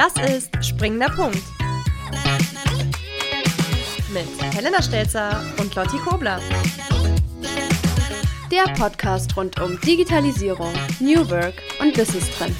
Das ist Springender Punkt. Mit Helena Stelzer und Lotti Kobler. Der Podcast rund um Digitalisierung, New Work und Business Trends.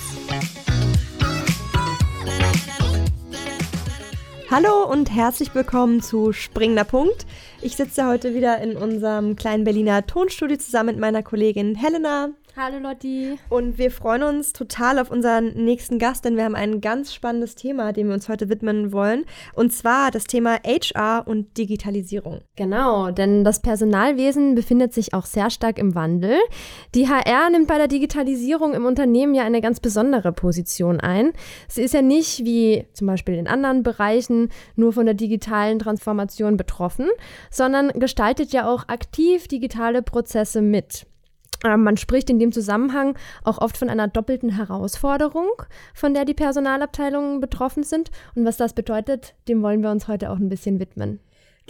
Hallo und herzlich willkommen zu Springender Punkt. Ich sitze heute wieder in unserem kleinen Berliner Tonstudio zusammen mit meiner Kollegin Helena. Hallo Lotti. Und wir freuen uns total auf unseren nächsten Gast, denn wir haben ein ganz spannendes Thema, dem wir uns heute widmen wollen. Und zwar das Thema HR und Digitalisierung. Genau, denn das Personalwesen befindet sich auch sehr stark im Wandel. Die HR nimmt bei der Digitalisierung im Unternehmen ja eine ganz besondere Position ein. Sie ist ja nicht wie zum Beispiel in anderen Bereichen nur von der digitalen Transformation betroffen, sondern gestaltet ja auch aktiv digitale Prozesse mit. Ähm, man spricht in dem Zusammenhang auch oft von einer doppelten Herausforderung, von der die Personalabteilungen betroffen sind. Und was das bedeutet, dem wollen wir uns heute auch ein bisschen widmen.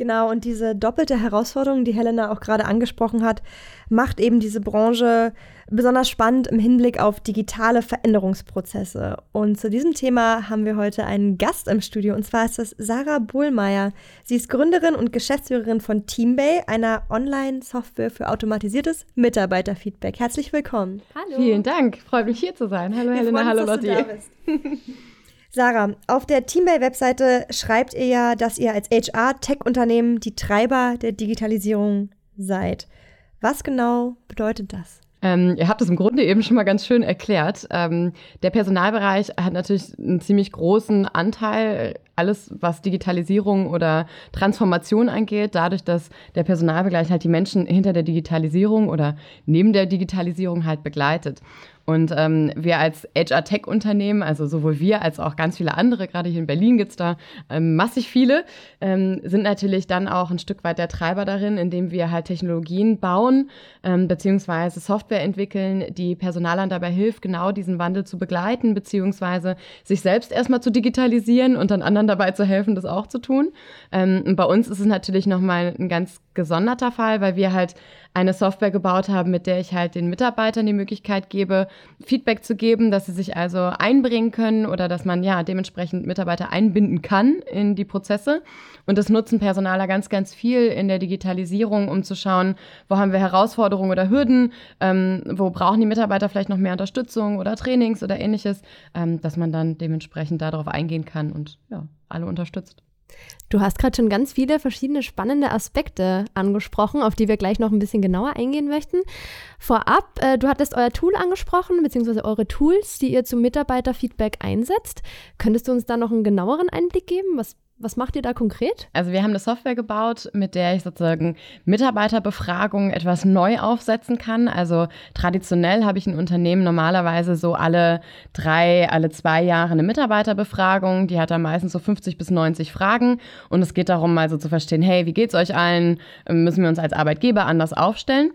Genau, und diese doppelte Herausforderung, die Helena auch gerade angesprochen hat, macht eben diese Branche besonders spannend im Hinblick auf digitale Veränderungsprozesse. Und zu diesem Thema haben wir heute einen Gast im Studio, und zwar ist das Sarah Bohlmeier. Sie ist Gründerin und Geschäftsführerin von Teambay, einer Online-Software für automatisiertes Mitarbeiterfeedback. Herzlich willkommen. Hallo. Vielen Dank, freut mich hier zu sein. Hallo wir Helena, hallo Lotti. Sarah, auf der Teambay-Webseite schreibt ihr ja, dass ihr als HR-Tech-Unternehmen die Treiber der Digitalisierung seid. Was genau bedeutet das? Ähm, ihr habt es im Grunde eben schon mal ganz schön erklärt. Ähm, der Personalbereich hat natürlich einen ziemlich großen Anteil, alles was Digitalisierung oder Transformation angeht, dadurch, dass der Personalbereich halt die Menschen hinter der Digitalisierung oder neben der Digitalisierung halt begleitet. Und ähm, wir als HR-Tech-Unternehmen, also sowohl wir als auch ganz viele andere, gerade hier in Berlin gibt es da ähm, massig viele, ähm, sind natürlich dann auch ein Stück weit der Treiber darin, indem wir halt Technologien bauen ähm, beziehungsweise Software entwickeln, die Personalern dabei hilft, genau diesen Wandel zu begleiten, beziehungsweise sich selbst erstmal zu digitalisieren und dann anderen dabei zu helfen, das auch zu tun. Ähm, und bei uns ist es natürlich nochmal ein ganz gesonderter Fall, weil wir halt eine Software gebaut haben, mit der ich halt den Mitarbeitern die Möglichkeit gebe, Feedback zu geben, dass sie sich also einbringen können oder dass man ja dementsprechend Mitarbeiter einbinden kann in die Prozesse. Und das nutzen Personaler ganz, ganz viel in der Digitalisierung, um zu schauen, wo haben wir Herausforderungen oder Hürden, ähm, wo brauchen die Mitarbeiter vielleicht noch mehr Unterstützung oder Trainings oder ähnliches, ähm, dass man dann dementsprechend darauf eingehen kann und ja, alle unterstützt. Du hast gerade schon ganz viele verschiedene spannende Aspekte angesprochen, auf die wir gleich noch ein bisschen genauer eingehen möchten. Vorab, äh, du hattest euer Tool angesprochen, beziehungsweise eure Tools, die ihr zum Mitarbeiterfeedback einsetzt. Könntest du uns da noch einen genaueren Einblick geben? Was was macht ihr da konkret? Also wir haben eine Software gebaut, mit der ich sozusagen Mitarbeiterbefragungen etwas neu aufsetzen kann. Also traditionell habe ich ein Unternehmen normalerweise so alle drei, alle zwei Jahre eine Mitarbeiterbefragung. Die hat dann meistens so 50 bis 90 Fragen. Und es geht darum, mal so zu verstehen, hey, wie geht's euch allen? Müssen wir uns als Arbeitgeber anders aufstellen?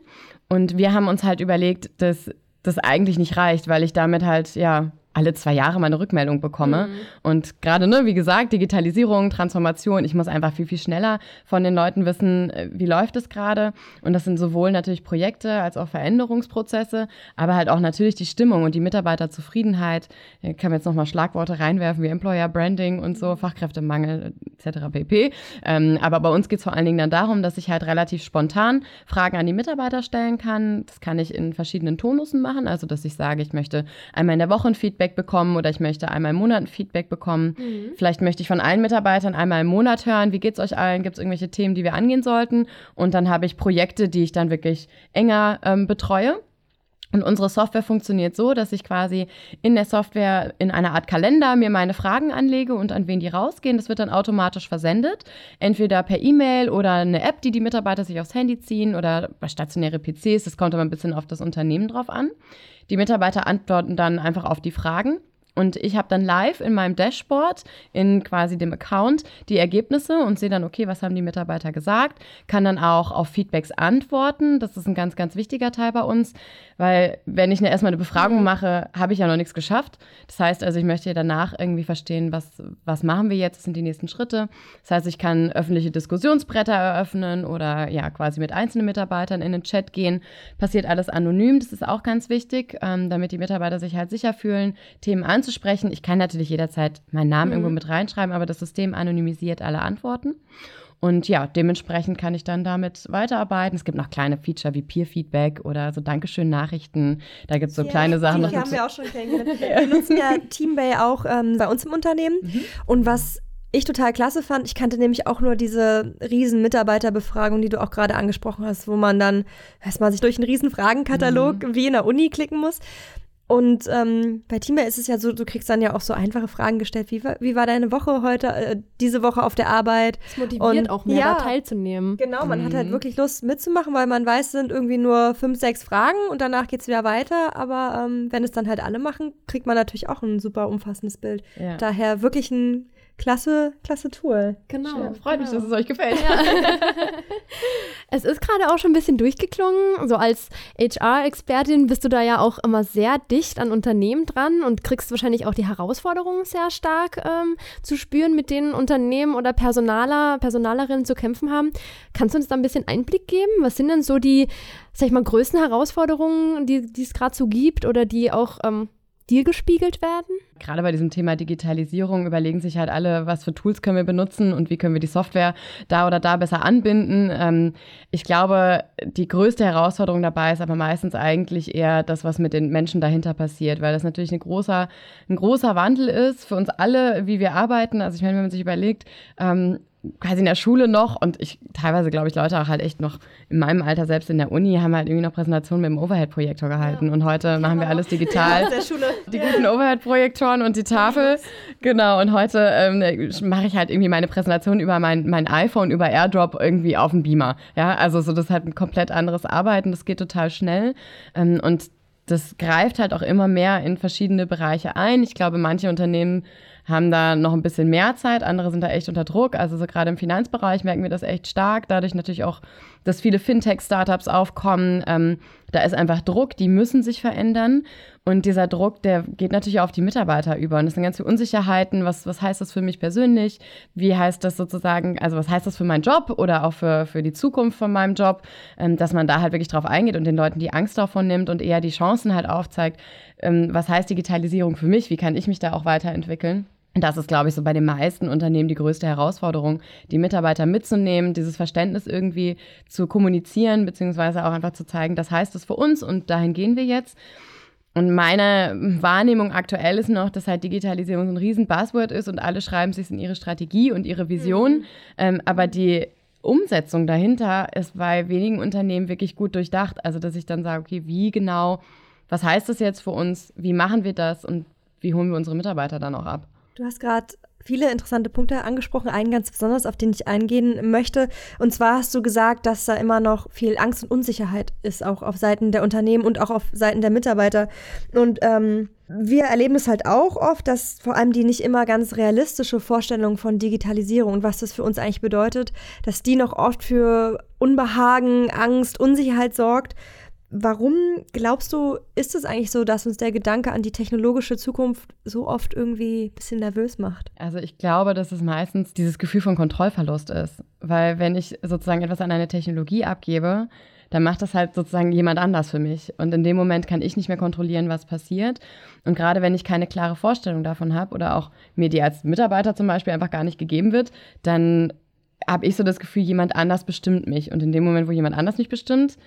Und wir haben uns halt überlegt, dass das eigentlich nicht reicht, weil ich damit halt, ja, alle zwei Jahre mal eine Rückmeldung bekomme. Mhm. Und gerade, ne, wie gesagt, Digitalisierung, Transformation, ich muss einfach viel, viel schneller von den Leuten wissen, äh, wie läuft es gerade. Und das sind sowohl natürlich Projekte als auch Veränderungsprozesse, aber halt auch natürlich die Stimmung und die Mitarbeiterzufriedenheit. Ich kann jetzt nochmal Schlagworte reinwerfen wie Employer Branding und so, Fachkräftemangel etc. pp. Ähm, aber bei uns geht es vor allen Dingen dann darum, dass ich halt relativ spontan Fragen an die Mitarbeiter stellen kann. Das kann ich in verschiedenen Tonussen machen, also dass ich sage, ich möchte einmal in der Woche ein Feedback Feedback bekommen oder ich möchte einmal im Monat ein Feedback bekommen. Mhm. Vielleicht möchte ich von allen Mitarbeitern einmal im Monat hören, wie geht es euch allen, gibt es irgendwelche Themen, die wir angehen sollten. Und dann habe ich Projekte, die ich dann wirklich enger ähm, betreue. Und unsere Software funktioniert so, dass ich quasi in der Software in einer Art Kalender mir meine Fragen anlege und an wen die rausgehen. Das wird dann automatisch versendet. Entweder per E-Mail oder eine App, die die Mitarbeiter sich aufs Handy ziehen oder bei stationäre PCs. Das kommt aber ein bisschen auf das Unternehmen drauf an. Die Mitarbeiter antworten dann einfach auf die Fragen. Und ich habe dann live in meinem Dashboard, in quasi dem Account, die Ergebnisse und sehe dann, okay, was haben die Mitarbeiter gesagt, kann dann auch auf Feedbacks antworten. Das ist ein ganz, ganz wichtiger Teil bei uns, weil wenn ich erstmal eine Befragung mache, habe ich ja noch nichts geschafft. Das heißt also, ich möchte danach irgendwie verstehen, was, was machen wir jetzt, was sind die nächsten Schritte. Das heißt, ich kann öffentliche Diskussionsbretter eröffnen oder ja, quasi mit einzelnen Mitarbeitern in den Chat gehen. Passiert alles anonym, das ist auch ganz wichtig, ähm, damit die Mitarbeiter sich halt sicher fühlen, Themen anzusprechen anzusprechen. Ich kann natürlich jederzeit meinen Namen mhm. irgendwo mit reinschreiben, aber das System anonymisiert alle Antworten. Und ja, dementsprechend kann ich dann damit weiterarbeiten. Es gibt noch kleine Feature wie Peer-Feedback oder so Dankeschön-Nachrichten. Da gibt es so ja, kleine Sachen. Die haben wir auch schon kennengelernt. Wir nutzen ja Teambay auch ähm, bei uns im Unternehmen. Mhm. Und was ich total klasse fand, ich kannte nämlich auch nur diese riesen Mitarbeiterbefragung, die du auch gerade angesprochen hast, wo man dann erstmal sich durch einen riesen Fragenkatalog mhm. wie in der Uni klicken muss. Und ähm, bei Teamer ist es ja so, du kriegst dann ja auch so einfache Fragen gestellt. Wie, war, wie war deine Woche heute, äh, diese Woche auf der Arbeit? Das motiviert und, auch mehr, ja, da teilzunehmen. Genau, man mhm. hat halt mhm. wirklich Lust mitzumachen, weil man weiß, es sind irgendwie nur fünf, sechs Fragen und danach geht es wieder weiter. Aber ähm, wenn es dann halt alle machen, kriegt man natürlich auch ein super umfassendes Bild. Ja. Daher wirklich ein klasse, klasse Tool. Genau. Schön. Freut genau. mich, dass es euch gefällt. Ja. es ist gerade auch schon ein bisschen durchgeklungen. So als HR-Expertin bist du da ja auch immer sehr dicht an Unternehmen dran und kriegst wahrscheinlich auch die Herausforderungen sehr stark ähm, zu spüren, mit denen Unternehmen oder Personaler, Personalerinnen zu kämpfen haben. Kannst du uns da ein bisschen Einblick geben? Was sind denn so die, sag ich mal, größten Herausforderungen, die, es gerade so gibt oder die auch ähm, dir gespiegelt werden? Gerade bei diesem Thema Digitalisierung überlegen sich halt alle, was für Tools können wir benutzen und wie können wir die Software da oder da besser anbinden. Ähm, ich glaube, die größte Herausforderung dabei ist aber meistens eigentlich eher das, was mit den Menschen dahinter passiert, weil das natürlich ein großer, ein großer Wandel ist für uns alle, wie wir arbeiten. Also ich meine, wenn man sich überlegt, ähm, quasi in der Schule noch und ich teilweise glaube ich Leute auch halt echt noch in meinem Alter selbst in der Uni haben halt irgendwie noch Präsentationen mit dem Overhead-Projektor gehalten ja. und heute ja. machen wir alles digital. Ja, der Schule. Die guten Overhead-Projektoren und die Tafel. Genau und heute ähm, mache ich halt irgendwie meine Präsentation über mein, mein iPhone über AirDrop irgendwie auf dem Beamer. Ja, also so das ist halt ein komplett anderes Arbeiten, das geht total schnell ähm, und das greift halt auch immer mehr in verschiedene Bereiche ein. Ich glaube, manche Unternehmen haben da noch ein bisschen mehr Zeit, andere sind da echt unter Druck. Also so gerade im Finanzbereich merken wir das echt stark. Dadurch natürlich auch, dass viele Fintech-Startups aufkommen. Ähm, da ist einfach Druck, die müssen sich verändern. Und dieser Druck, der geht natürlich auch auf die Mitarbeiter über. Und das sind ganz viele Unsicherheiten. Was, was heißt das für mich persönlich? Wie heißt das sozusagen, also was heißt das für meinen Job oder auch für, für die Zukunft von meinem Job? Ähm, dass man da halt wirklich drauf eingeht und den Leuten die Angst davon nimmt und eher die Chancen halt aufzeigt. Ähm, was heißt Digitalisierung für mich? Wie kann ich mich da auch weiterentwickeln? Das ist, glaube ich, so bei den meisten Unternehmen die größte Herausforderung, die Mitarbeiter mitzunehmen, dieses Verständnis irgendwie zu kommunizieren, beziehungsweise auch einfach zu zeigen, das heißt es für uns und dahin gehen wir jetzt. Und meine Wahrnehmung aktuell ist noch, dass halt Digitalisierung so ein riesen Buzzword ist und alle schreiben sich in ihre Strategie und ihre Vision. Mhm. Ähm, aber die Umsetzung dahinter ist bei wenigen Unternehmen wirklich gut durchdacht. Also, dass ich dann sage, okay, wie genau, was heißt das jetzt für uns? Wie machen wir das und wie holen wir unsere Mitarbeiter dann auch ab? Du hast gerade viele interessante Punkte angesprochen, einen ganz besonders, auf den ich eingehen möchte. Und zwar hast du gesagt, dass da immer noch viel Angst und Unsicherheit ist, auch auf Seiten der Unternehmen und auch auf Seiten der Mitarbeiter. Und ähm, wir erleben es halt auch oft, dass vor allem die nicht immer ganz realistische Vorstellung von Digitalisierung und was das für uns eigentlich bedeutet, dass die noch oft für Unbehagen, Angst, Unsicherheit sorgt. Warum glaubst du, ist es eigentlich so, dass uns der Gedanke an die technologische Zukunft so oft irgendwie ein bisschen nervös macht? Also ich glaube, dass es meistens dieses Gefühl von Kontrollverlust ist. Weil wenn ich sozusagen etwas an eine Technologie abgebe, dann macht das halt sozusagen jemand anders für mich. Und in dem Moment kann ich nicht mehr kontrollieren, was passiert. Und gerade wenn ich keine klare Vorstellung davon habe oder auch mir die als Mitarbeiter zum Beispiel einfach gar nicht gegeben wird, dann habe ich so das Gefühl, jemand anders bestimmt mich. Und in dem Moment, wo jemand anders mich bestimmt,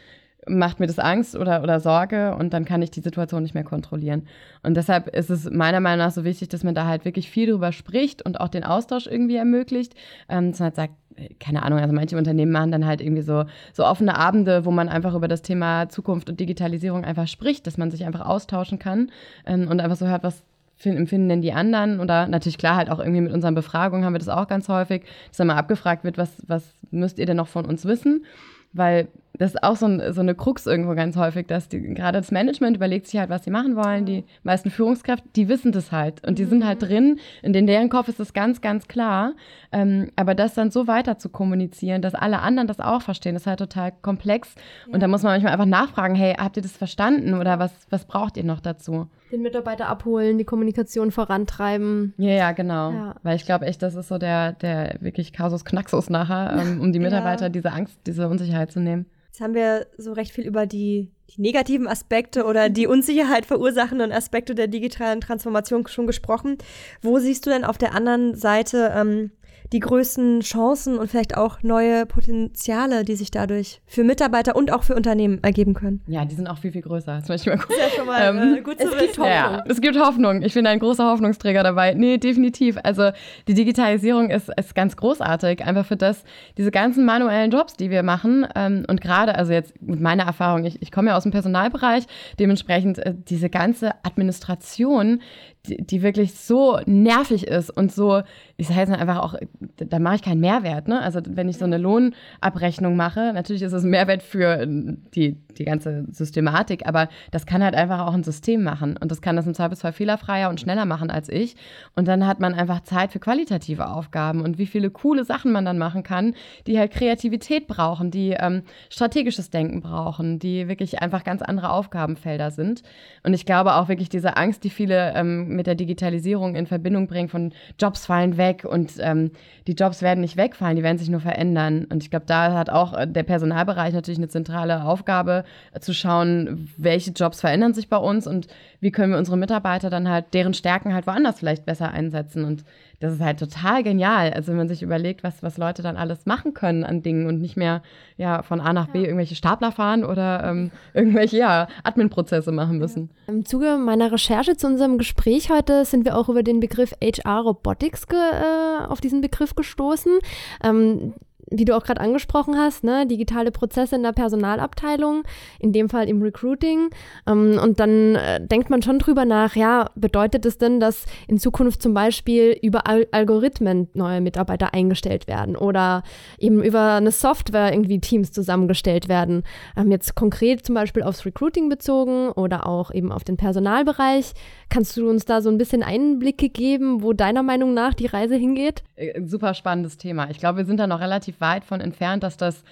macht mir das Angst oder, oder Sorge und dann kann ich die Situation nicht mehr kontrollieren. Und deshalb ist es meiner Meinung nach so wichtig, dass man da halt wirklich viel drüber spricht und auch den Austausch irgendwie ermöglicht. Ähm, dass man halt sagt, keine Ahnung, also manche Unternehmen machen dann halt irgendwie so, so offene Abende, wo man einfach über das Thema Zukunft und Digitalisierung einfach spricht, dass man sich einfach austauschen kann ähm, und einfach so hört, was empfinden denn die anderen? Oder natürlich klar halt auch irgendwie mit unseren Befragungen haben wir das auch ganz häufig, dass dann mal abgefragt wird, was, was müsst ihr denn noch von uns wissen? Weil das ist auch so, ein, so eine Krux irgendwo ganz häufig, dass die, gerade das Management überlegt sich halt, was sie machen wollen. Die meisten Führungskräfte, die wissen das halt und die mhm. sind halt mhm. drin. Und in deren Kopf ist das ganz, ganz klar. Ähm, aber das dann so weiter zu kommunizieren, dass alle anderen das auch verstehen, ist halt total komplex. Ja. Und da muss man manchmal einfach nachfragen, hey, habt ihr das verstanden oder was, was braucht ihr noch dazu? Den Mitarbeiter abholen, die Kommunikation vorantreiben. Ja, ja, genau. Ja. Weil ich glaube echt, das ist so der, der wirklich Kasus Knaxus nachher, ähm, um die Mitarbeiter ja. diese Angst, diese Unsicherheit zu nehmen. Jetzt haben wir so recht viel über die, die negativen Aspekte oder die Unsicherheit verursachenden Aspekte der digitalen Transformation schon gesprochen. Wo siehst du denn auf der anderen Seite ähm, die größten Chancen und vielleicht auch neue Potenziale, die sich dadurch für Mitarbeiter und auch für Unternehmen ergeben können? Ja, die sind auch viel, viel größer. Das möchte ich mal gucken. Ja, schon mal ähm, äh, gut zu es wissen. Gibt Hoffnung. Ja, es gibt Hoffnung. Ich bin ein großer Hoffnungsträger dabei. Nee, definitiv. Also die Digitalisierung ist, ist ganz großartig. Einfach für das, diese ganzen manuellen Jobs, die wir machen ähm, und gerade, also jetzt mit meiner Erfahrung, ich, ich komme ja aus dem Personalbereich, dementsprechend äh, diese ganze Administration, die, die, wirklich so nervig ist und so, ich sage jetzt einfach auch, da mache ich keinen Mehrwert. Ne? Also wenn ich so eine Lohnabrechnung mache, natürlich ist es ein Mehrwert für die, die ganze Systematik, aber das kann halt einfach auch ein System machen und das kann das im Zweifelsfall fehlerfreier und schneller machen als ich. Und dann hat man einfach Zeit für qualitative Aufgaben und wie viele coole Sachen man dann machen kann, die halt Kreativität brauchen, die ähm, strategisches Denken brauchen, die wirklich einfach ganz andere Aufgabenfelder sind. Und ich glaube auch wirklich diese Angst, die viele ähm, mit der Digitalisierung in Verbindung bringen, von Jobs fallen weg und ähm, die Jobs werden nicht wegfallen, die werden sich nur verändern. Und ich glaube, da hat auch äh, der Personalbereich natürlich eine zentrale Aufgabe, äh, zu schauen, welche Jobs verändern sich bei uns und wie können wir unsere Mitarbeiter dann halt, deren Stärken halt woanders vielleicht besser einsetzen. Und das ist halt total genial. Also wenn man sich überlegt, was, was Leute dann alles machen können an Dingen und nicht mehr ja, von A nach B irgendwelche Stapler fahren oder ähm, irgendwelche ja, Admin-Prozesse machen müssen. Im Zuge meiner Recherche zu unserem Gespräch heute sind wir auch über den Begriff HR Robotics äh, auf diesen Begriff gestoßen. Ähm, wie du auch gerade angesprochen hast, ne, digitale Prozesse in der Personalabteilung, in dem Fall im Recruiting. Ähm, und dann äh, denkt man schon drüber nach, ja, bedeutet es denn, dass in Zukunft zum Beispiel über Al Algorithmen neue Mitarbeiter eingestellt werden oder eben über eine Software irgendwie Teams zusammengestellt werden? Ähm, jetzt konkret zum Beispiel aufs Recruiting bezogen oder auch eben auf den Personalbereich. Kannst du uns da so ein bisschen Einblicke geben, wo deiner Meinung nach die Reise hingeht? Äh, super spannendes Thema. Ich glaube, wir sind da noch relativ weit von entfernt, dass das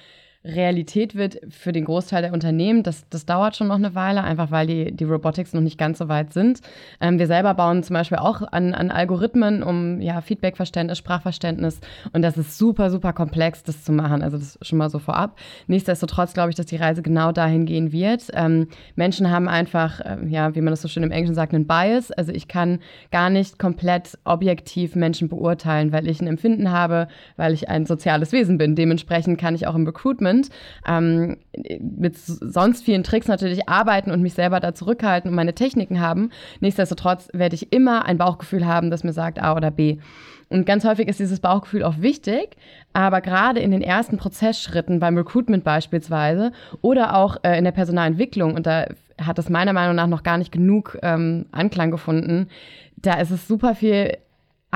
Realität wird für den Großteil der Unternehmen. Das, das dauert schon noch eine Weile, einfach weil die, die Robotics noch nicht ganz so weit sind. Ähm, wir selber bauen zum Beispiel auch an, an Algorithmen, um ja, Feedbackverständnis, Sprachverständnis. Und das ist super, super komplex, das zu machen. Also das schon mal so vorab. Nichtsdestotrotz glaube ich, dass die Reise genau dahin gehen wird. Ähm, Menschen haben einfach, äh, ja, wie man das so schön im Englischen sagt, einen Bias. Also ich kann gar nicht komplett objektiv Menschen beurteilen, weil ich ein Empfinden habe, weil ich ein soziales Wesen bin. Dementsprechend kann ich auch im Recruitment sind, ähm, mit sonst vielen Tricks natürlich arbeiten und mich selber da zurückhalten und meine Techniken haben. Nichtsdestotrotz werde ich immer ein Bauchgefühl haben, das mir sagt A oder B. Und ganz häufig ist dieses Bauchgefühl auch wichtig, aber gerade in den ersten Prozessschritten beim Recruitment beispielsweise oder auch äh, in der Personalentwicklung, und da hat es meiner Meinung nach noch gar nicht genug ähm, Anklang gefunden, da ist es super viel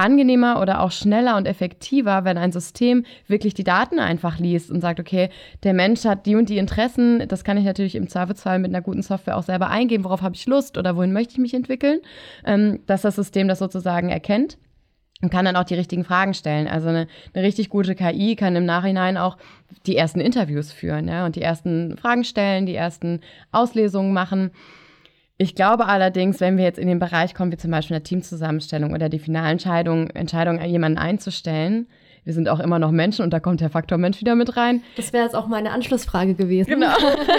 angenehmer oder auch schneller und effektiver, wenn ein System wirklich die Daten einfach liest und sagt, okay, der Mensch hat die und die Interessen, das kann ich natürlich im Zweifelsfall mit einer guten Software auch selber eingeben, worauf habe ich Lust oder wohin möchte ich mich entwickeln, ähm, dass das System das sozusagen erkennt und kann dann auch die richtigen Fragen stellen. Also eine, eine, richtig gute KI kann im Nachhinein auch die ersten Interviews führen ja, und die ersten Fragen stellen, die ersten Auslesungen machen. Ich glaube allerdings, wenn wir jetzt in den Bereich kommen, wie zum Beispiel eine Teamzusammenstellung oder die Finalentscheidung, Entscheidung, jemanden einzustellen, wir sind auch immer noch Menschen und da kommt der Faktor Mensch wieder mit rein. Das wäre jetzt auch meine Anschlussfrage gewesen. Genau.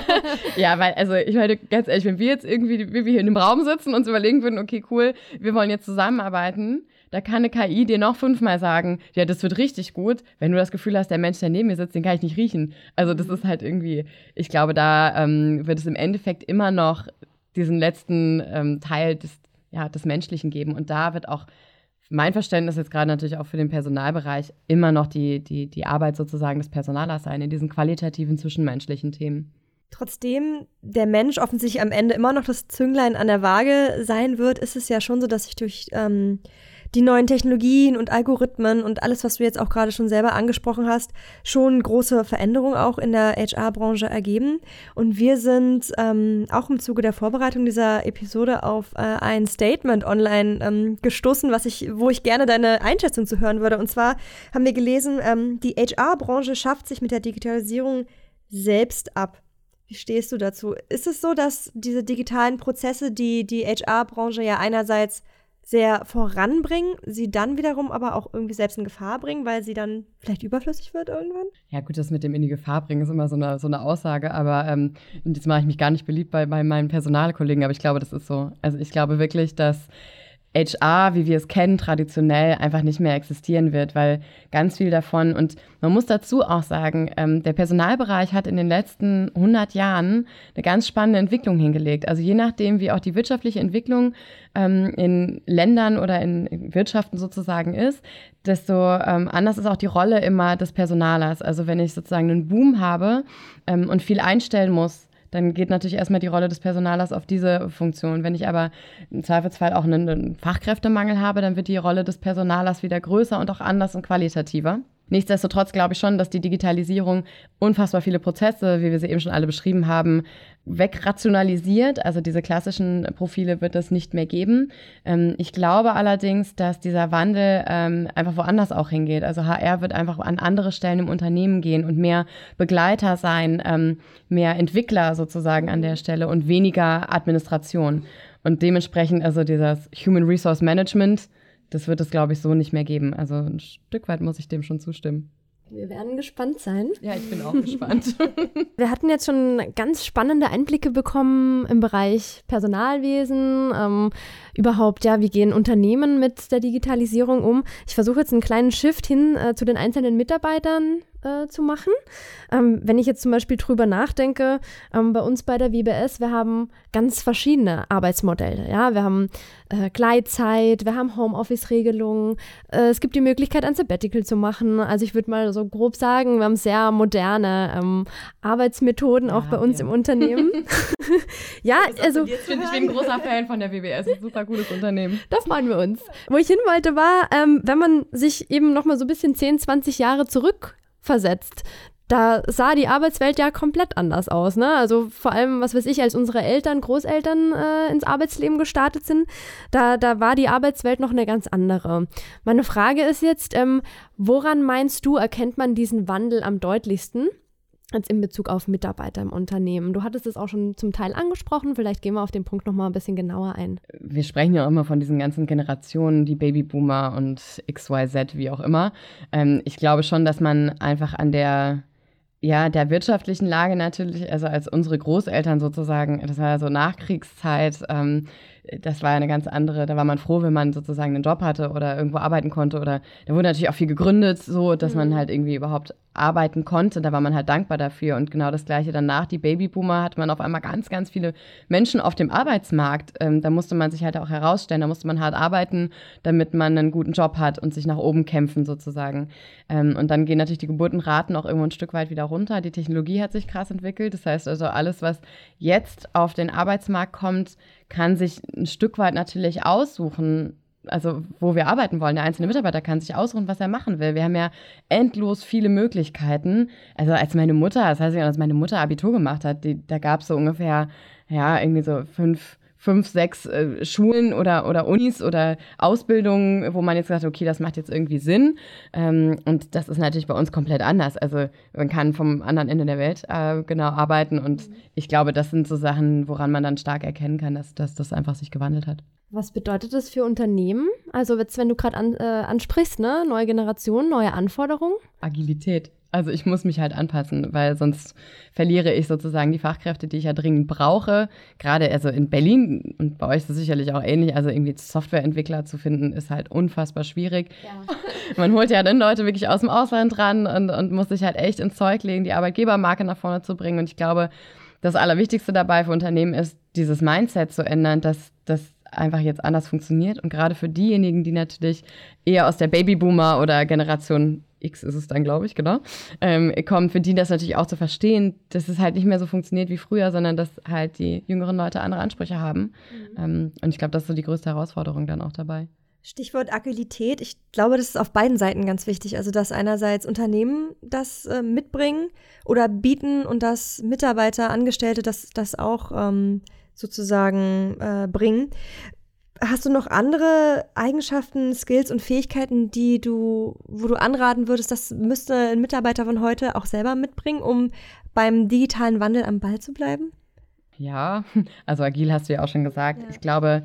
ja, weil, also ich meine, ganz ehrlich, wenn wir jetzt irgendwie, wie wir hier in dem Raum sitzen und uns überlegen würden, okay, cool, wir wollen jetzt zusammenarbeiten, da kann eine KI dir noch fünfmal sagen, ja, das wird richtig gut. Wenn du das Gefühl hast, der Mensch, der neben mir sitzt, den kann ich nicht riechen. Also das ist halt irgendwie, ich glaube, da ähm, wird es im Endeffekt immer noch diesen letzten ähm, Teil des, ja, des Menschlichen geben. Und da wird auch mein Verständnis jetzt gerade natürlich auch für den Personalbereich immer noch die, die, die Arbeit sozusagen des Personalers sein in diesen qualitativen zwischenmenschlichen Themen. Trotzdem der Mensch offensichtlich am Ende immer noch das Zünglein an der Waage sein wird, ist es ja schon so, dass sich durch ähm, die neuen Technologien und Algorithmen und alles, was du jetzt auch gerade schon selber angesprochen hast, schon große Veränderungen auch in der HR-Branche ergeben. Und wir sind ähm, auch im Zuge der Vorbereitung dieser Episode auf äh, ein Statement online ähm, gestoßen, was ich, wo ich gerne deine Einschätzung zu hören würde. Und zwar haben wir gelesen, ähm, die HR-Branche schafft sich mit der Digitalisierung selbst ab. Wie stehst du dazu? Ist es so, dass diese digitalen Prozesse, die die HR-Branche ja einerseits sehr voranbringen, sie dann wiederum aber auch irgendwie selbst in Gefahr bringen, weil sie dann vielleicht überflüssig wird irgendwann? Ja, gut, das mit dem in die Gefahr bringen ist immer so eine, so eine Aussage, aber ähm, jetzt mache ich mich gar nicht beliebt bei, bei meinen Personalkollegen, aber ich glaube, das ist so. Also ich glaube wirklich, dass HR, wie wir es kennen, traditionell einfach nicht mehr existieren wird, weil ganz viel davon, und man muss dazu auch sagen, ähm, der Personalbereich hat in den letzten 100 Jahren eine ganz spannende Entwicklung hingelegt. Also je nachdem, wie auch die wirtschaftliche Entwicklung ähm, in Ländern oder in, Wirtschaften sozusagen ist, desto ähm, anders ist auch die Rolle immer des Personalers. Also wenn ich sozusagen einen Boom habe ähm, und viel einstellen muss, dann geht natürlich erstmal die Rolle des Personalers auf diese Funktion. Wenn ich aber im Zweifelsfall auch einen, einen Fachkräftemangel habe, dann wird die Rolle des Personalers wieder größer und auch anders und qualitativer. Nichtsdestotrotz glaube ich schon, dass die Digitalisierung unfassbar viele Prozesse, wie wir sie eben schon alle beschrieben haben, wegrationalisiert. Also diese klassischen Profile wird es nicht mehr geben. Ähm, ich glaube allerdings, dass dieser Wandel ähm, einfach woanders auch hingeht. Also HR wird einfach an andere Stellen im Unternehmen gehen und mehr Begleiter sein, ähm, mehr Entwickler sozusagen an der Stelle und weniger Administration. Und dementsprechend also dieses Human Resource Management das wird es, glaube ich, so nicht mehr geben. Also ein Stück weit muss ich dem schon zustimmen. Wir werden gespannt sein. Ja, ich bin auch gespannt. Wir hatten jetzt schon ganz spannende Einblicke bekommen im Bereich Personalwesen, ähm, überhaupt, ja, wie gehen Unternehmen mit der Digitalisierung um. Ich versuche jetzt einen kleinen Shift hin äh, zu den einzelnen Mitarbeitern äh, zu machen. Ähm, wenn ich jetzt zum Beispiel drüber nachdenke, ähm, bei uns bei der WBS, wir haben ganz verschiedene Arbeitsmodelle. Ja, wir haben äh, Gleitzeit, wir haben Homeoffice-Regelungen, äh, es gibt die Möglichkeit, ein Sabbatical zu machen. Also ich würde mal so grob sagen, wir haben sehr moderne ähm, Arbeitsmethoden ja, auch bei uns ja. im Unternehmen. ja, also. Ich, bin, ich bin ein großer Fan von der WBS, ein super cooles Unternehmen. Da freuen wir uns. Wo ich hin wollte, war, ähm, wenn man sich eben noch mal so ein bisschen 10, 20 Jahre zurück versetzt. Da sah die Arbeitswelt ja komplett anders aus. Ne? Also vor allem, was weiß ich, als unsere Eltern, Großeltern äh, ins Arbeitsleben gestartet sind, da, da war die Arbeitswelt noch eine ganz andere. Meine Frage ist jetzt, ähm, woran meinst du, erkennt man diesen Wandel am deutlichsten? Jetzt in Bezug auf Mitarbeiter im Unternehmen. Du hattest es auch schon zum Teil angesprochen, vielleicht gehen wir auf den Punkt nochmal ein bisschen genauer ein. Wir sprechen ja auch immer von diesen ganzen Generationen, die Babyboomer und XYZ, wie auch immer. Ähm, ich glaube schon, dass man einfach an der ja, der wirtschaftlichen Lage natürlich, also als unsere Großeltern sozusagen, das war ja so Nachkriegszeit, ähm, das war ja eine ganz andere, da war man froh, wenn man sozusagen einen Job hatte oder irgendwo arbeiten konnte oder da wurde natürlich auch viel gegründet, so dass mhm. man halt irgendwie überhaupt arbeiten konnte. Da war man halt dankbar dafür. Und genau das Gleiche danach, die Babyboomer, hat man auf einmal ganz, ganz viele Menschen auf dem Arbeitsmarkt. Ähm, da musste man sich halt auch herausstellen, da musste man hart arbeiten, damit man einen guten Job hat und sich nach oben kämpfen sozusagen. Ähm, und dann gehen natürlich die Geburtenraten auch irgendwo ein Stück weit wieder runter. Die Technologie hat sich krass entwickelt. Das heißt also, alles, was jetzt auf den Arbeitsmarkt kommt, kann sich ein Stück weit natürlich aussuchen, also wo wir arbeiten wollen. Der einzelne Mitarbeiter kann sich ausruhen, was er machen will. Wir haben ja endlos viele Möglichkeiten. Also als meine Mutter, das heißt ja, als meine Mutter Abitur gemacht hat, die, da gab es so ungefähr, ja, irgendwie so fünf, fünf, sechs äh, Schulen oder, oder Unis oder Ausbildungen, wo man jetzt sagt, okay, das macht jetzt irgendwie Sinn. Ähm, und das ist natürlich bei uns komplett anders. Also man kann vom anderen Ende der Welt äh, genau arbeiten. Und ich glaube, das sind so Sachen, woran man dann stark erkennen kann, dass, dass das einfach sich gewandelt hat. Was bedeutet das für Unternehmen? Also jetzt, wenn du gerade an, äh, ansprichst, ne? neue Generation, neue Anforderungen? Agilität. Also ich muss mich halt anpassen, weil sonst verliere ich sozusagen die Fachkräfte, die ich ja dringend brauche. Gerade also in Berlin und bei euch ist es sicherlich auch ähnlich. Also irgendwie Softwareentwickler zu finden, ist halt unfassbar schwierig. Ja. Man holt ja dann Leute wirklich aus dem Ausland ran und, und muss sich halt echt ins Zeug legen, die Arbeitgebermarke nach vorne zu bringen. Und ich glaube, das Allerwichtigste dabei für Unternehmen ist, dieses Mindset zu ändern, dass das einfach jetzt anders funktioniert. Und gerade für diejenigen, die natürlich eher aus der Babyboomer oder Generation X ist es dann, glaube ich, genau, ähm, kommen, für die das natürlich auch zu verstehen, dass es halt nicht mehr so funktioniert wie früher, sondern dass halt die jüngeren Leute andere Ansprüche haben. Mhm. Ähm, und ich glaube, das ist so die größte Herausforderung dann auch dabei. Stichwort Agilität. Ich glaube, das ist auf beiden Seiten ganz wichtig. Also, dass einerseits Unternehmen das äh, mitbringen oder bieten und dass Mitarbeiter, Angestellte das, das auch ähm, sozusagen äh, bringen. Hast du noch andere Eigenschaften, Skills und Fähigkeiten, die du, wo du anraten würdest, das müsste ein Mitarbeiter von heute auch selber mitbringen, um beim digitalen Wandel am Ball zu bleiben? Ja, also agil hast du ja auch schon gesagt. Ja. Ich glaube,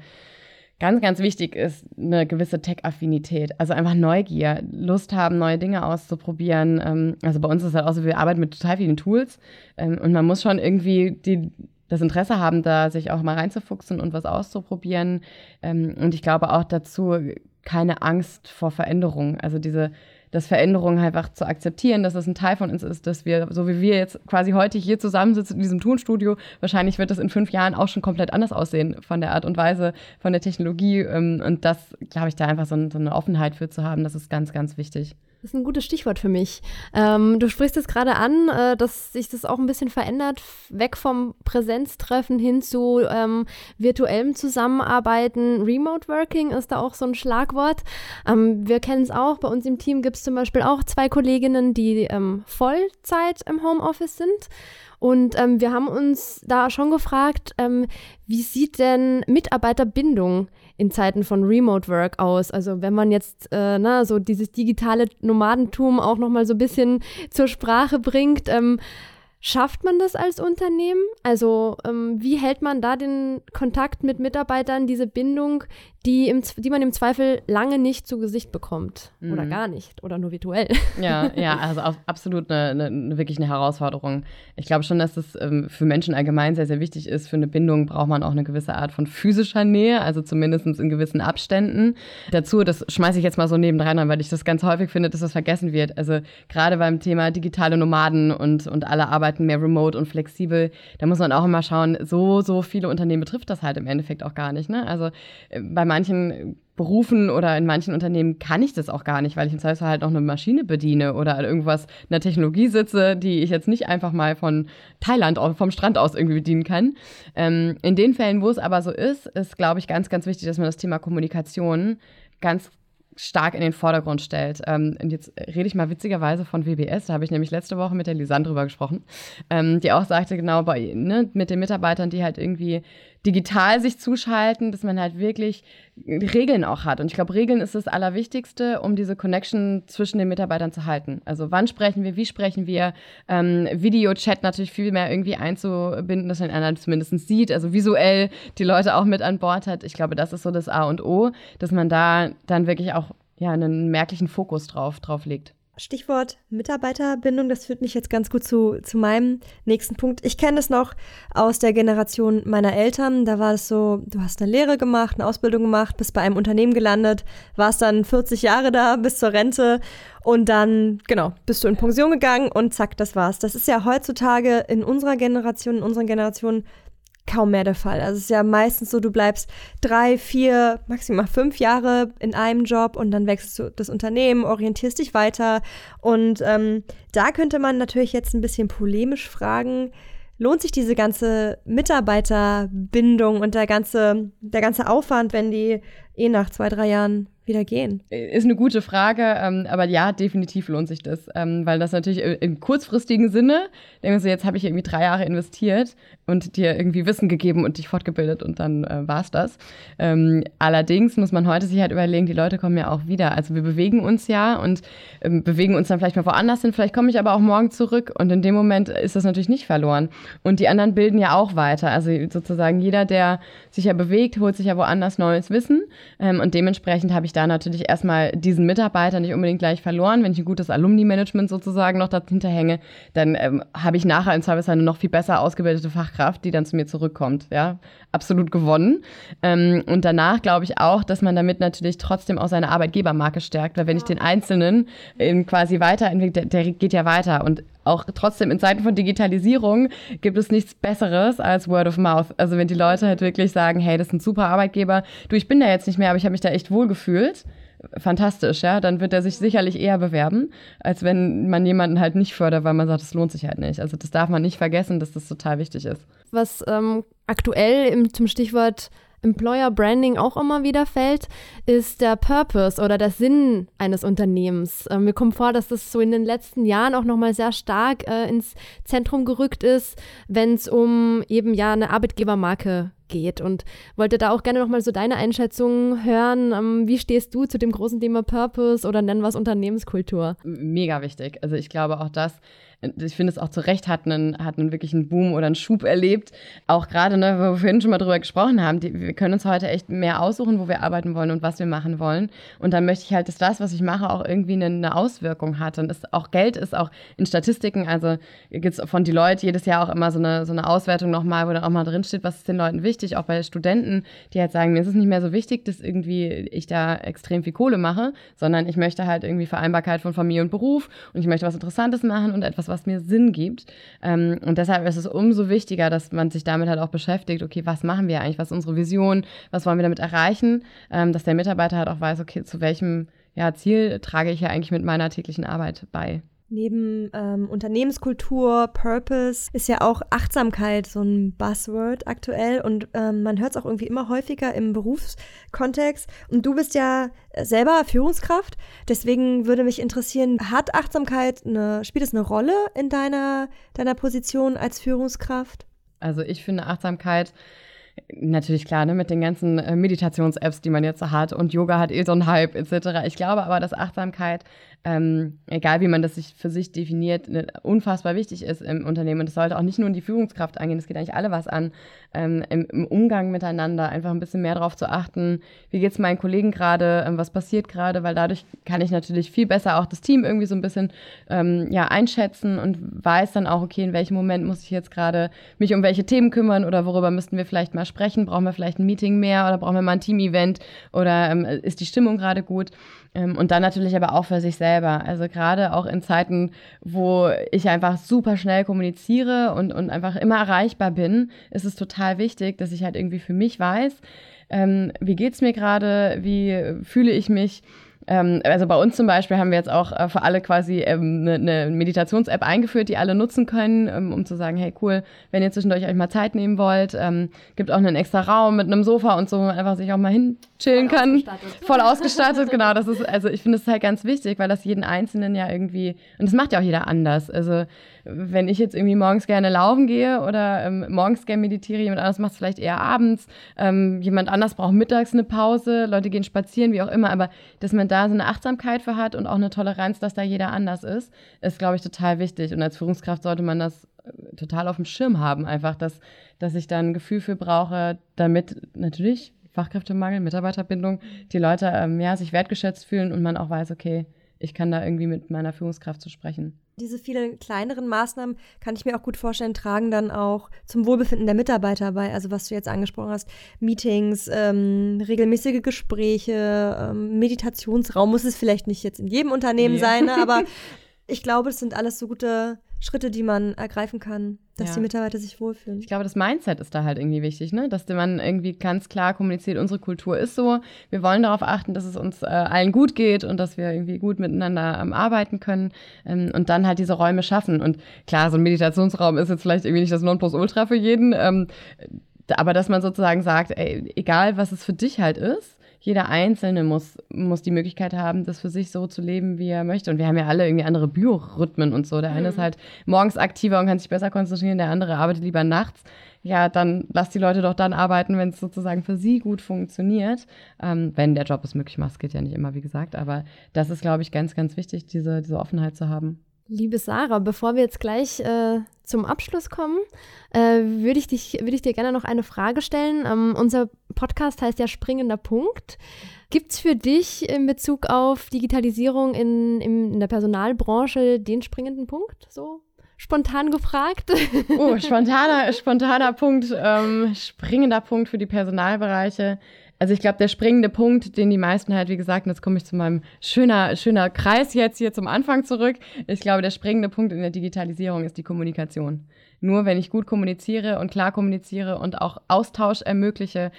ganz, ganz wichtig ist eine gewisse Tech-Affinität. Also einfach Neugier, Lust haben, neue Dinge auszuprobieren. Ähm, also bei uns ist es halt auch so, wir arbeiten mit total vielen Tools ähm, und man muss schon irgendwie die, das Interesse haben, da sich auch mal reinzufuchsen und was auszuprobieren. Ähm, und ich glaube auch dazu keine Angst vor Veränderung. Also diese dass Veränderungen einfach zu akzeptieren, dass das ein Teil von uns ist, dass wir, so wie wir jetzt quasi heute hier zusammensitzen in diesem Tonstudio, wahrscheinlich wird das in fünf Jahren auch schon komplett anders aussehen von der Art und Weise, von der Technologie. Ähm, und das, glaube ich, da einfach so eine Offenheit für zu haben, das ist ganz, ganz wichtig. Das ist ein gutes Stichwort für mich. Ähm, du sprichst es gerade an, äh, dass sich das auch ein bisschen verändert, weg vom Präsenztreffen hin zu ähm, virtuellem Zusammenarbeiten. Remote Working ist da auch so ein Schlagwort. Ähm, wir kennen es auch, bei uns im Team gibt es zum Beispiel auch zwei Kolleginnen, die ähm, Vollzeit im Homeoffice sind. Und ähm, wir haben uns da schon gefragt, ähm, wie sieht denn Mitarbeiterbindung in Zeiten von Remote Work aus? Also wenn man jetzt äh, na, so dieses digitale Nomadentum auch nochmal so ein bisschen zur Sprache bringt, ähm, Schafft man das als Unternehmen? Also ähm, wie hält man da den Kontakt mit Mitarbeitern, diese Bindung, die, im, die man im Zweifel lange nicht zu Gesicht bekommt? Mhm. Oder gar nicht? Oder nur virtuell? Ja, ja, also absolut eine, eine, wirklich eine Herausforderung. Ich glaube schon, dass es ähm, für Menschen allgemein sehr, sehr wichtig ist. Für eine Bindung braucht man auch eine gewisse Art von physischer Nähe, also zumindest in gewissen Abständen. Dazu, das schmeiße ich jetzt mal so nebendran weil ich das ganz häufig finde, dass das vergessen wird. Also gerade beim Thema digitale Nomaden und, und alle arbeiten arbeiten mehr remote und flexibel. Da muss man auch immer schauen, so, so viele Unternehmen betrifft das halt im Endeffekt auch gar nicht. Ne? Also äh, bei manchen Berufen oder in manchen Unternehmen kann ich das auch gar nicht, weil ich im Zweifel halt noch eine Maschine bediene oder irgendwas in der Technologie sitze, die ich jetzt nicht einfach mal von Thailand vom Strand aus irgendwie bedienen kann. Ähm, in den Fällen, wo es aber so ist, ist, glaube ich, ganz, ganz wichtig, dass man das Thema Kommunikation ganz stark in den Vordergrund stellt. Ähm, und jetzt rede ich mal witzigerweise von WBS, da habe ich nämlich letzte Woche mit der Lisanne drüber gesprochen, ähm, die auch sagte, genau bei, ne, mit den Mitarbeitern, die halt irgendwie digital sich zuschalten, dass man halt wirklich Regeln auch hat. Und ich glaube, Regeln ist das Allerwichtigste, um diese Connection zwischen den Mitarbeitern zu halten. Also wann sprechen wir, wie sprechen wir, ähm, Video-Chat natürlich viel mehr irgendwie einzubinden, dass man einer zumindest sieht, also visuell die Leute auch mit an Bord hat. Ich glaube, das ist so das A und O, dass man da dann wirklich auch ja, einen merklichen Fokus drauf, drauf legt. Stichwort Mitarbeiterbindung, das führt mich jetzt ganz gut zu, zu meinem nächsten Punkt. Ich kenne es noch aus der Generation meiner Eltern. Da war es so, du hast eine Lehre gemacht, eine Ausbildung gemacht, bist bei einem Unternehmen gelandet, warst dann 40 Jahre da bis zur Rente und dann, genau, bist du in Pension gegangen und zack, das war's. Das ist ja heutzutage in unserer Generation, in unseren Generationen kaum mehr der Fall. Also es ist ja meistens so, du bleibst drei, vier, maximal fünf Jahre in einem Job und dann wechselst du das Unternehmen, orientierst dich weiter. Und ähm, da könnte man natürlich jetzt ein bisschen polemisch fragen, lohnt sich diese ganze Mitarbeiterbindung und der ganze, der ganze Aufwand, wenn die eh nach zwei, drei Jahren wieder gehen? Ist eine gute Frage, ähm, aber ja, definitiv lohnt sich das, ähm, weil das natürlich im kurzfristigen Sinne, denken Sie, jetzt habe ich irgendwie drei Jahre investiert und dir irgendwie Wissen gegeben und dich fortgebildet und dann äh, war es das. Ähm, allerdings muss man heute sich halt überlegen, die Leute kommen ja auch wieder. Also wir bewegen uns ja und ähm, bewegen uns dann vielleicht mal woanders hin, vielleicht komme ich aber auch morgen zurück und in dem Moment ist das natürlich nicht verloren. Und die anderen bilden ja auch weiter. Also sozusagen jeder, der sich ja bewegt, holt sich ja woanders neues Wissen ähm, und dementsprechend habe ich da natürlich erstmal diesen Mitarbeiter nicht unbedingt gleich verloren. Wenn ich ein gutes Alumni-Management sozusagen noch dahinter hänge, dann ähm, habe ich nachher im Zweifelsfall eine noch viel besser ausgebildete Fachkraft, die dann zu mir zurückkommt. Ja, absolut gewonnen. Ähm, und danach glaube ich auch, dass man damit natürlich trotzdem auch seine Arbeitgebermarke stärkt, weil wenn ich den Einzelnen quasi weiterentwickle, der, der geht ja weiter und auch trotzdem in Zeiten von Digitalisierung gibt es nichts Besseres als Word of Mouth. Also wenn die Leute halt wirklich sagen, hey, das ist ein super Arbeitgeber, du, ich bin da jetzt nicht mehr, aber ich habe mich da echt wohl gefühlt. Fantastisch, ja, dann wird er sich sicherlich eher bewerben, als wenn man jemanden halt nicht fördert, weil man sagt, das lohnt sich halt nicht. Also das darf man nicht vergessen, dass das total wichtig ist. Was ähm, aktuell im, zum Stichwort Employer Branding auch immer wieder fällt, ist der Purpose oder der Sinn eines Unternehmens. Ähm, mir kommt vor, dass das so in den letzten Jahren auch nochmal sehr stark äh, ins Zentrum gerückt ist, wenn es um eben ja eine Arbeitgebermarke geht und wollte da auch gerne nochmal so deine Einschätzung hören. Ähm, wie stehst du zu dem großen Thema Purpose oder nennen wir es Unternehmenskultur? Mega wichtig. Also ich glaube auch das ich finde es auch zu Recht hat einen, hat einen wirklich einen Boom oder einen Schub erlebt. Auch gerade, ne, wo wir vorhin schon mal drüber gesprochen haben, die, wir können uns heute echt mehr aussuchen, wo wir arbeiten wollen und was wir machen wollen. Und dann möchte ich halt, dass das, was ich mache, auch irgendwie eine, eine Auswirkung hat. Und ist, auch Geld ist auch in Statistiken, also gibt es von Deloitte jedes Jahr auch immer so eine, so eine Auswertung nochmal, wo dann auch mal drinsteht, was ist den Leuten wichtig, auch bei Studenten, die halt sagen, mir ist es nicht mehr so wichtig, dass irgendwie ich da extrem viel Kohle mache, sondern ich möchte halt irgendwie Vereinbarkeit von Familie und Beruf und ich möchte was Interessantes machen und etwas, was mir Sinn gibt. Ähm, und deshalb ist es umso wichtiger, dass man sich damit halt auch beschäftigt, okay, was machen wir eigentlich, was ist unsere Vision, was wollen wir damit erreichen, ähm, dass der Mitarbeiter halt auch weiß, okay, zu welchem ja, Ziel trage ich ja eigentlich mit meiner täglichen Arbeit bei. Neben ähm, Unternehmenskultur, Purpose ist ja auch Achtsamkeit so ein Buzzword aktuell und ähm, man hört es auch irgendwie immer häufiger im Berufskontext. Und du bist ja selber Führungskraft, deswegen würde mich interessieren, hat Achtsamkeit eine, spielt es eine Rolle in deiner, deiner Position als Führungskraft? Also ich finde Achtsamkeit natürlich klar, ne, mit den ganzen äh, Meditations-Apps, die man jetzt hat und Yoga hat eh so einen Hype etc. Ich glaube aber, dass Achtsamkeit ähm, egal wie man das sich für sich definiert, ne, unfassbar wichtig ist im Unternehmen. Und das sollte auch nicht nur in die Führungskraft angehen, das geht eigentlich alle was an. Ähm, im, im, Umgang miteinander einfach ein bisschen mehr darauf zu achten, wie geht es meinen Kollegen gerade, ähm, was passiert gerade, weil dadurch kann ich natürlich viel besser auch das Team irgendwie so ein bisschen ähm, ja, einschätzen und weiß dann auch, okay, in welchem Moment muss ich jetzt gerade mich um welche Themen kümmern oder worüber müssten wir vielleicht mal sprechen, brauchen wir vielleicht ein Meeting mehr oder brauchen wir mal ein Team-Event oder ähm, ist die Stimmung gerade gut. Ähm, und dann natürlich aber auch für sich selber. Also gerade auch in Zeiten, wo ich einfach super schnell kommuniziere und, und einfach immer erreichbar bin, ist es total wichtig, dass ich halt irgendwie für mich weiß, ähm, wie es mir gerade, wie fühle ich mich ähm, also bei uns zum Beispiel haben wir jetzt auch äh, für alle quasi ähm, eine, eine Meditations-App eingeführt, die alle nutzen können, ähm, um zu sagen, hey cool, wenn ihr zwischendurch euch mal Zeit nehmen wollt, ähm, gibt auch einen extra Raum mit einem Sofa und so, wo man einfach sich auch mal hinchillen Voll kann. Ausgestattet. Voll ausgestattet, genau. Das ist, also ich finde es halt ganz wichtig, weil das jeden Einzelnen ja irgendwie, und das macht ja auch jeder anders. Also wenn ich jetzt irgendwie morgens gerne laufen gehe oder ähm, morgens gerne meditiere, jemand anders macht es vielleicht eher abends, ähm, jemand anders braucht mittags eine Pause, Leute gehen spazieren, wie auch immer, aber dass man da so eine Achtsamkeit für hat und auch eine Toleranz, dass da jeder anders ist, ist, glaube ich, total wichtig. Und als Führungskraft sollte man das äh, total auf dem Schirm haben, einfach, dass, dass ich da ein Gefühl für brauche, damit natürlich Fachkräftemangel, Mitarbeiterbindung, die Leute ähm, ja, sich wertgeschätzt fühlen und man auch weiß, okay, ich kann da irgendwie mit meiner Führungskraft zu sprechen. Diese vielen kleineren Maßnahmen kann ich mir auch gut vorstellen, tragen dann auch zum Wohlbefinden der Mitarbeiter bei. Also was du jetzt angesprochen hast, Meetings, ähm, regelmäßige Gespräche, ähm, Meditationsraum muss es vielleicht nicht jetzt in jedem Unternehmen nee. sein, ne? aber ich glaube, es sind alles so gute Schritte, die man ergreifen kann, dass ja. die Mitarbeiter sich wohlfühlen. Ich glaube, das Mindset ist da halt irgendwie wichtig, ne? dass man irgendwie ganz klar kommuniziert, unsere Kultur ist so, wir wollen darauf achten, dass es uns äh, allen gut geht und dass wir irgendwie gut miteinander ähm, arbeiten können ähm, und dann halt diese Räume schaffen. Und klar, so ein Meditationsraum ist jetzt vielleicht irgendwie nicht das Nonplusultra für jeden, ähm, aber dass man sozusagen sagt, ey, egal was es für dich halt ist, jeder Einzelne muss, muss die Möglichkeit haben, das für sich so zu leben, wie er möchte. Und wir haben ja alle irgendwie andere Biorhythmen und so. Der eine mhm. ist halt morgens aktiver und kann sich besser konzentrieren, der andere arbeitet lieber nachts. Ja, dann lass die Leute doch dann arbeiten, wenn es sozusagen für sie gut funktioniert. Ähm, wenn der Job es möglich macht, es geht ja nicht immer, wie gesagt. Aber das ist, glaube ich, ganz, ganz wichtig, diese, diese Offenheit zu haben. Liebe Sarah, bevor wir jetzt gleich äh, zum Abschluss kommen, äh, würde ich, würd ich dir gerne noch eine Frage stellen. Ähm, unser Podcast heißt ja Springender Punkt. Gibt es für dich in Bezug auf Digitalisierung in, in, in der Personalbranche den springenden Punkt? So spontan gefragt. Oh, spontaner, spontaner Punkt, ähm, springender Punkt für die Personalbereiche. Also ich glaube, der springende Punkt, den die meisten halt, wie gesagt, und jetzt komme ich zu meinem schöner, schöner Kreis jetzt hier zum Anfang zurück. Ich glaube, der springende Punkt in der Digitalisierung ist die Kommunikation. Nur wenn ich gut kommuniziere und klar kommuniziere und auch Austausch ermögliche,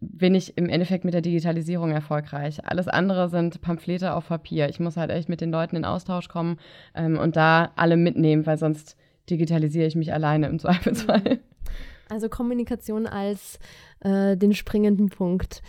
bin ich im Endeffekt mit der Digitalisierung erfolgreich. Alles andere sind Pamphlete auf Papier. Ich muss halt echt mit den Leuten in Austausch kommen ähm, und da alle mitnehmen, weil sonst digitalisiere ich mich alleine im Zweifelsfall. Also Kommunikation als äh, den springenden Punkt.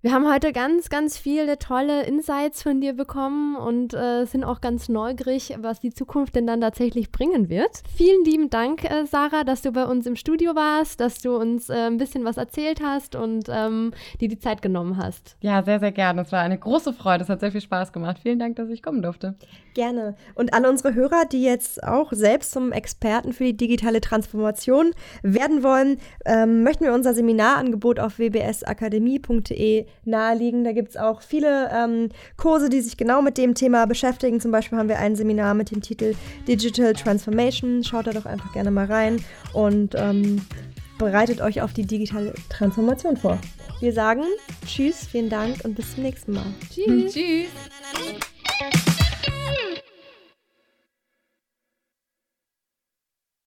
Wir haben heute ganz, ganz viele tolle Insights von dir bekommen und äh, sind auch ganz neugierig, was die Zukunft denn dann tatsächlich bringen wird. Vielen lieben Dank, äh, Sarah, dass du bei uns im Studio warst, dass du uns äh, ein bisschen was erzählt hast und ähm, dir die Zeit genommen hast. Ja, sehr, sehr gerne. Es war eine große Freude. Es hat sehr viel Spaß gemacht. Vielen Dank, dass ich kommen durfte. Gerne. Und alle unsere Hörer, die jetzt auch selbst zum Experten für die digitale Transformation werden wollen, ähm, möchten wir unser Seminarangebot auf wbsakademie.de naheliegen. Da gibt es auch viele ähm, Kurse, die sich genau mit dem Thema beschäftigen. Zum Beispiel haben wir ein Seminar mit dem Titel Digital Transformation. Schaut da doch einfach gerne mal rein und ähm, bereitet euch auf die digitale Transformation vor. Wir sagen Tschüss, vielen Dank und bis zum nächsten Mal. Tschüss. Tschüss.